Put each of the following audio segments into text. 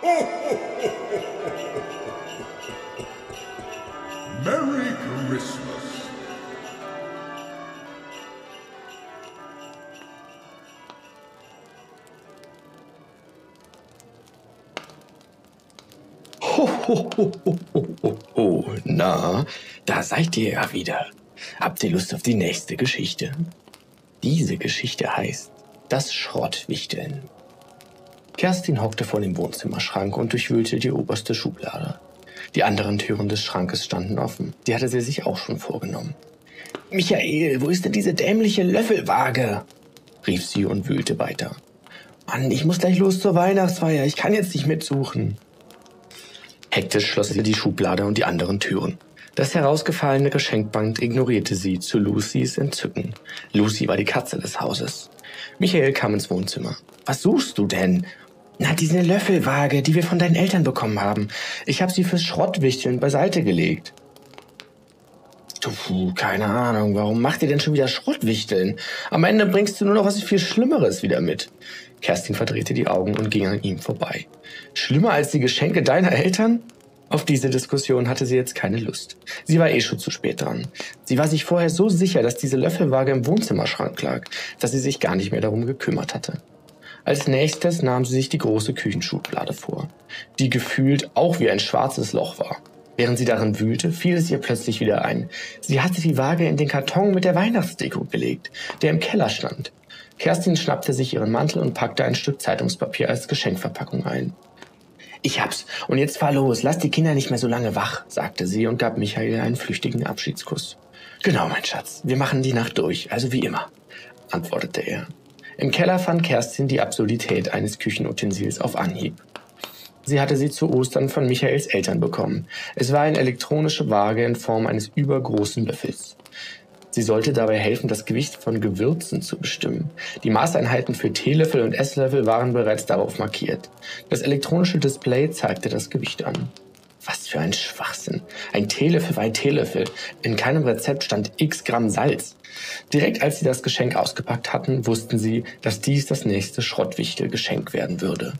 Merry Christmas. Ho, ho, ho, ho, ho, ho. Na, da seid ihr ja wieder. Habt ihr Lust auf die nächste Geschichte? Diese Geschichte heißt Das Schrottwichteln. Kerstin hockte vor dem Wohnzimmerschrank und durchwühlte die oberste Schublade. Die anderen Türen des Schrankes standen offen. Die hatte sie sich auch schon vorgenommen. Michael, wo ist denn diese dämliche Löffelwaage? rief sie und wühlte weiter. Mann, ich muss gleich los zur Weihnachtsfeier. Ich kann jetzt nicht mitsuchen. Hektisch schloss sie die Schublade und die anderen Türen. Das herausgefallene Geschenkband ignorierte sie zu Lucys Entzücken. Lucy war die Katze des Hauses. Michael kam ins Wohnzimmer. Was suchst du denn? Na, diese Löffelwaage, die wir von deinen Eltern bekommen haben. Ich habe sie fürs Schrottwichteln beiseite gelegt. Puh, keine Ahnung, warum macht ihr denn schon wieder Schrottwichteln? Am Ende bringst du nur noch was viel Schlimmeres wieder mit. Kerstin verdrehte die Augen und ging an ihm vorbei. Schlimmer als die Geschenke deiner Eltern? Auf diese Diskussion hatte sie jetzt keine Lust. Sie war eh schon zu spät dran. Sie war sich vorher so sicher, dass diese Löffelwaage im Wohnzimmerschrank lag, dass sie sich gar nicht mehr darum gekümmert hatte. Als nächstes nahm sie sich die große Küchenschublade vor, die gefühlt auch wie ein schwarzes Loch war. Während sie darin wühlte, fiel es ihr plötzlich wieder ein. Sie hatte die Waage in den Karton mit der Weihnachtsdeko gelegt, der im Keller stand. Kerstin schnappte sich ihren Mantel und packte ein Stück Zeitungspapier als Geschenkverpackung ein. Ich hab's. Und jetzt fahr los. Lass die Kinder nicht mehr so lange wach, sagte sie und gab Michael einen flüchtigen Abschiedskuss. Genau, mein Schatz. Wir machen die Nacht durch, also wie immer, antwortete er. Im Keller fand Kerstin die Absurdität eines Küchenutensils auf Anhieb. Sie hatte sie zu Ostern von Michaels Eltern bekommen. Es war eine elektronische Waage in Form eines übergroßen Löffels. Sie sollte dabei helfen, das Gewicht von Gewürzen zu bestimmen. Die Maßeinheiten für Teelöffel und Esslöffel waren bereits darauf markiert. Das elektronische Display zeigte das Gewicht an. Für ein Schwachsinn. Ein Teelöffel war ein Teelöffel. In keinem Rezept stand x Gramm Salz. Direkt als sie das Geschenk ausgepackt hatten, wussten sie, dass dies das nächste Schrottwichtel-Geschenk werden würde.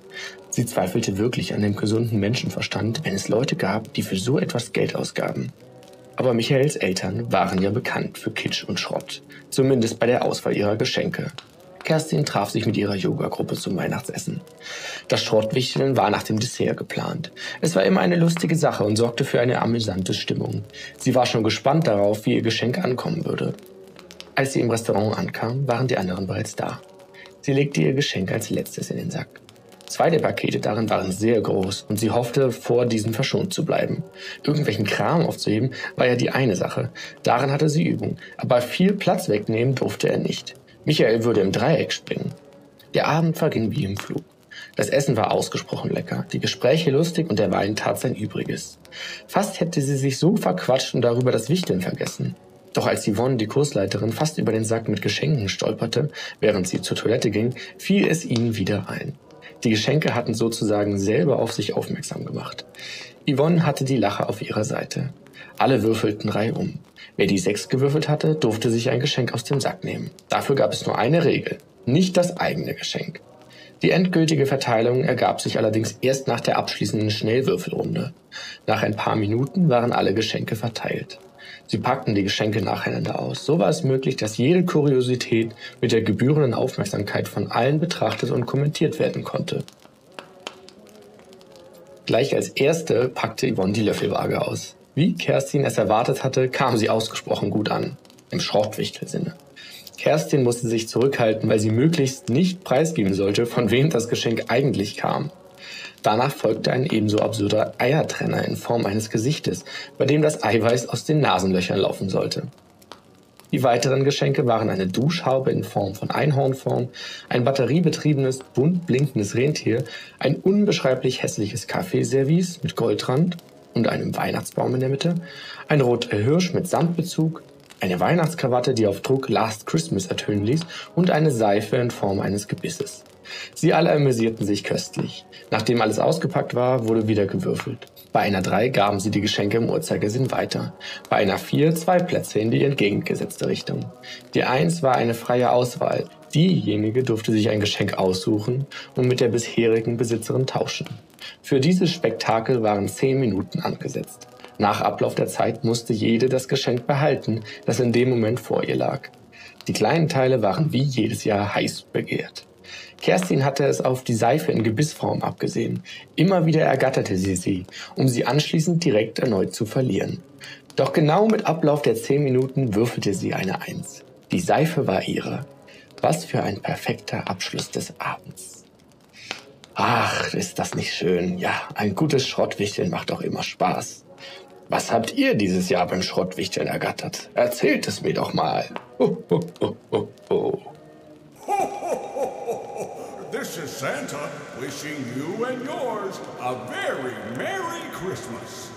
Sie zweifelte wirklich an dem gesunden Menschenverstand, wenn es Leute gab, die für so etwas Geld ausgaben. Aber Michaels Eltern waren ja bekannt für Kitsch und Schrott, zumindest bei der Auswahl ihrer Geschenke. Kerstin traf sich mit ihrer Yoga-Gruppe zum Weihnachtsessen. Das Schrottwichteln war nach dem Dessert geplant. Es war immer eine lustige Sache und sorgte für eine amüsante Stimmung. Sie war schon gespannt darauf, wie ihr Geschenk ankommen würde. Als sie im Restaurant ankam, waren die anderen bereits da. Sie legte ihr Geschenk als letztes in den Sack. Zwei der Pakete darin waren sehr groß und sie hoffte, vor diesen verschont zu bleiben. Irgendwelchen Kram aufzuheben war ja die eine Sache. Darin hatte sie Übung. Aber viel Platz wegnehmen durfte er nicht. Michael würde im Dreieck springen. Der Abend verging wie im Flug. Das Essen war ausgesprochen lecker, die Gespräche lustig und der Wein tat sein Übriges. Fast hätte sie sich so verquatscht und darüber das Wichteln vergessen. Doch als Yvonne, die Kursleiterin, fast über den Sack mit Geschenken stolperte, während sie zur Toilette ging, fiel es ihnen wieder ein. Die Geschenke hatten sozusagen selber auf sich aufmerksam gemacht. Yvonne hatte die Lache auf ihrer Seite. Alle würfelten reihum. Wer die sechs gewürfelt hatte, durfte sich ein Geschenk aus dem Sack nehmen. Dafür gab es nur eine Regel. Nicht das eigene Geschenk. Die endgültige Verteilung ergab sich allerdings erst nach der abschließenden Schnellwürfelrunde. Nach ein paar Minuten waren alle Geschenke verteilt. Sie packten die Geschenke nacheinander aus. So war es möglich, dass jede Kuriosität mit der gebührenden Aufmerksamkeit von allen betrachtet und kommentiert werden konnte. Gleich als erste packte Yvonne die Löffelwaage aus. Wie Kerstin es erwartet hatte, kam sie ausgesprochen gut an. Im Schrottwichtelsinne. Kerstin musste sich zurückhalten, weil sie möglichst nicht preisgeben sollte, von wem das Geschenk eigentlich kam. Danach folgte ein ebenso absurder Eiertrenner in Form eines Gesichtes, bei dem das Eiweiß aus den Nasenlöchern laufen sollte. Die weiteren Geschenke waren eine Duschhaube in Form von Einhornform, ein batteriebetriebenes, bunt blinkendes Rentier, ein unbeschreiblich hässliches Kaffeeservice mit Goldrand und einem Weihnachtsbaum in der Mitte, ein roter Hirsch mit Samtbezug, eine Weihnachtskrawatte, die auf Druck Last Christmas ertönen ließ und eine Seife in Form eines Gebisses. Sie alle amüsierten sich köstlich. Nachdem alles ausgepackt war, wurde wieder gewürfelt. Bei einer 3 gaben sie die Geschenke im Uhrzeigersinn weiter. Bei einer 4 zwei Plätze in die entgegengesetzte Richtung. Die 1 war eine freie Auswahl. Diejenige durfte sich ein Geschenk aussuchen und mit der bisherigen Besitzerin tauschen. Für dieses Spektakel waren zehn Minuten angesetzt. Nach Ablauf der Zeit musste jede das Geschenk behalten, das in dem Moment vor ihr lag. Die kleinen Teile waren wie jedes Jahr heiß begehrt. Kerstin hatte es auf die Seife in Gebissform abgesehen. Immer wieder ergatterte sie sie, um sie anschließend direkt erneut zu verlieren. Doch genau mit Ablauf der zehn Minuten würfelte sie eine Eins. Die Seife war ihre. Was für ein perfekter Abschluss des Abends. Ach, ist das nicht schön. Ja, ein gutes Schrottwichteln macht auch immer Spaß. Was habt ihr dieses Jahr beim Schrottwichteln ergattert? Erzählt es mir doch mal. Ho, ho, ho, ho, ho. This is Santa wishing you and yours a very Merry Christmas.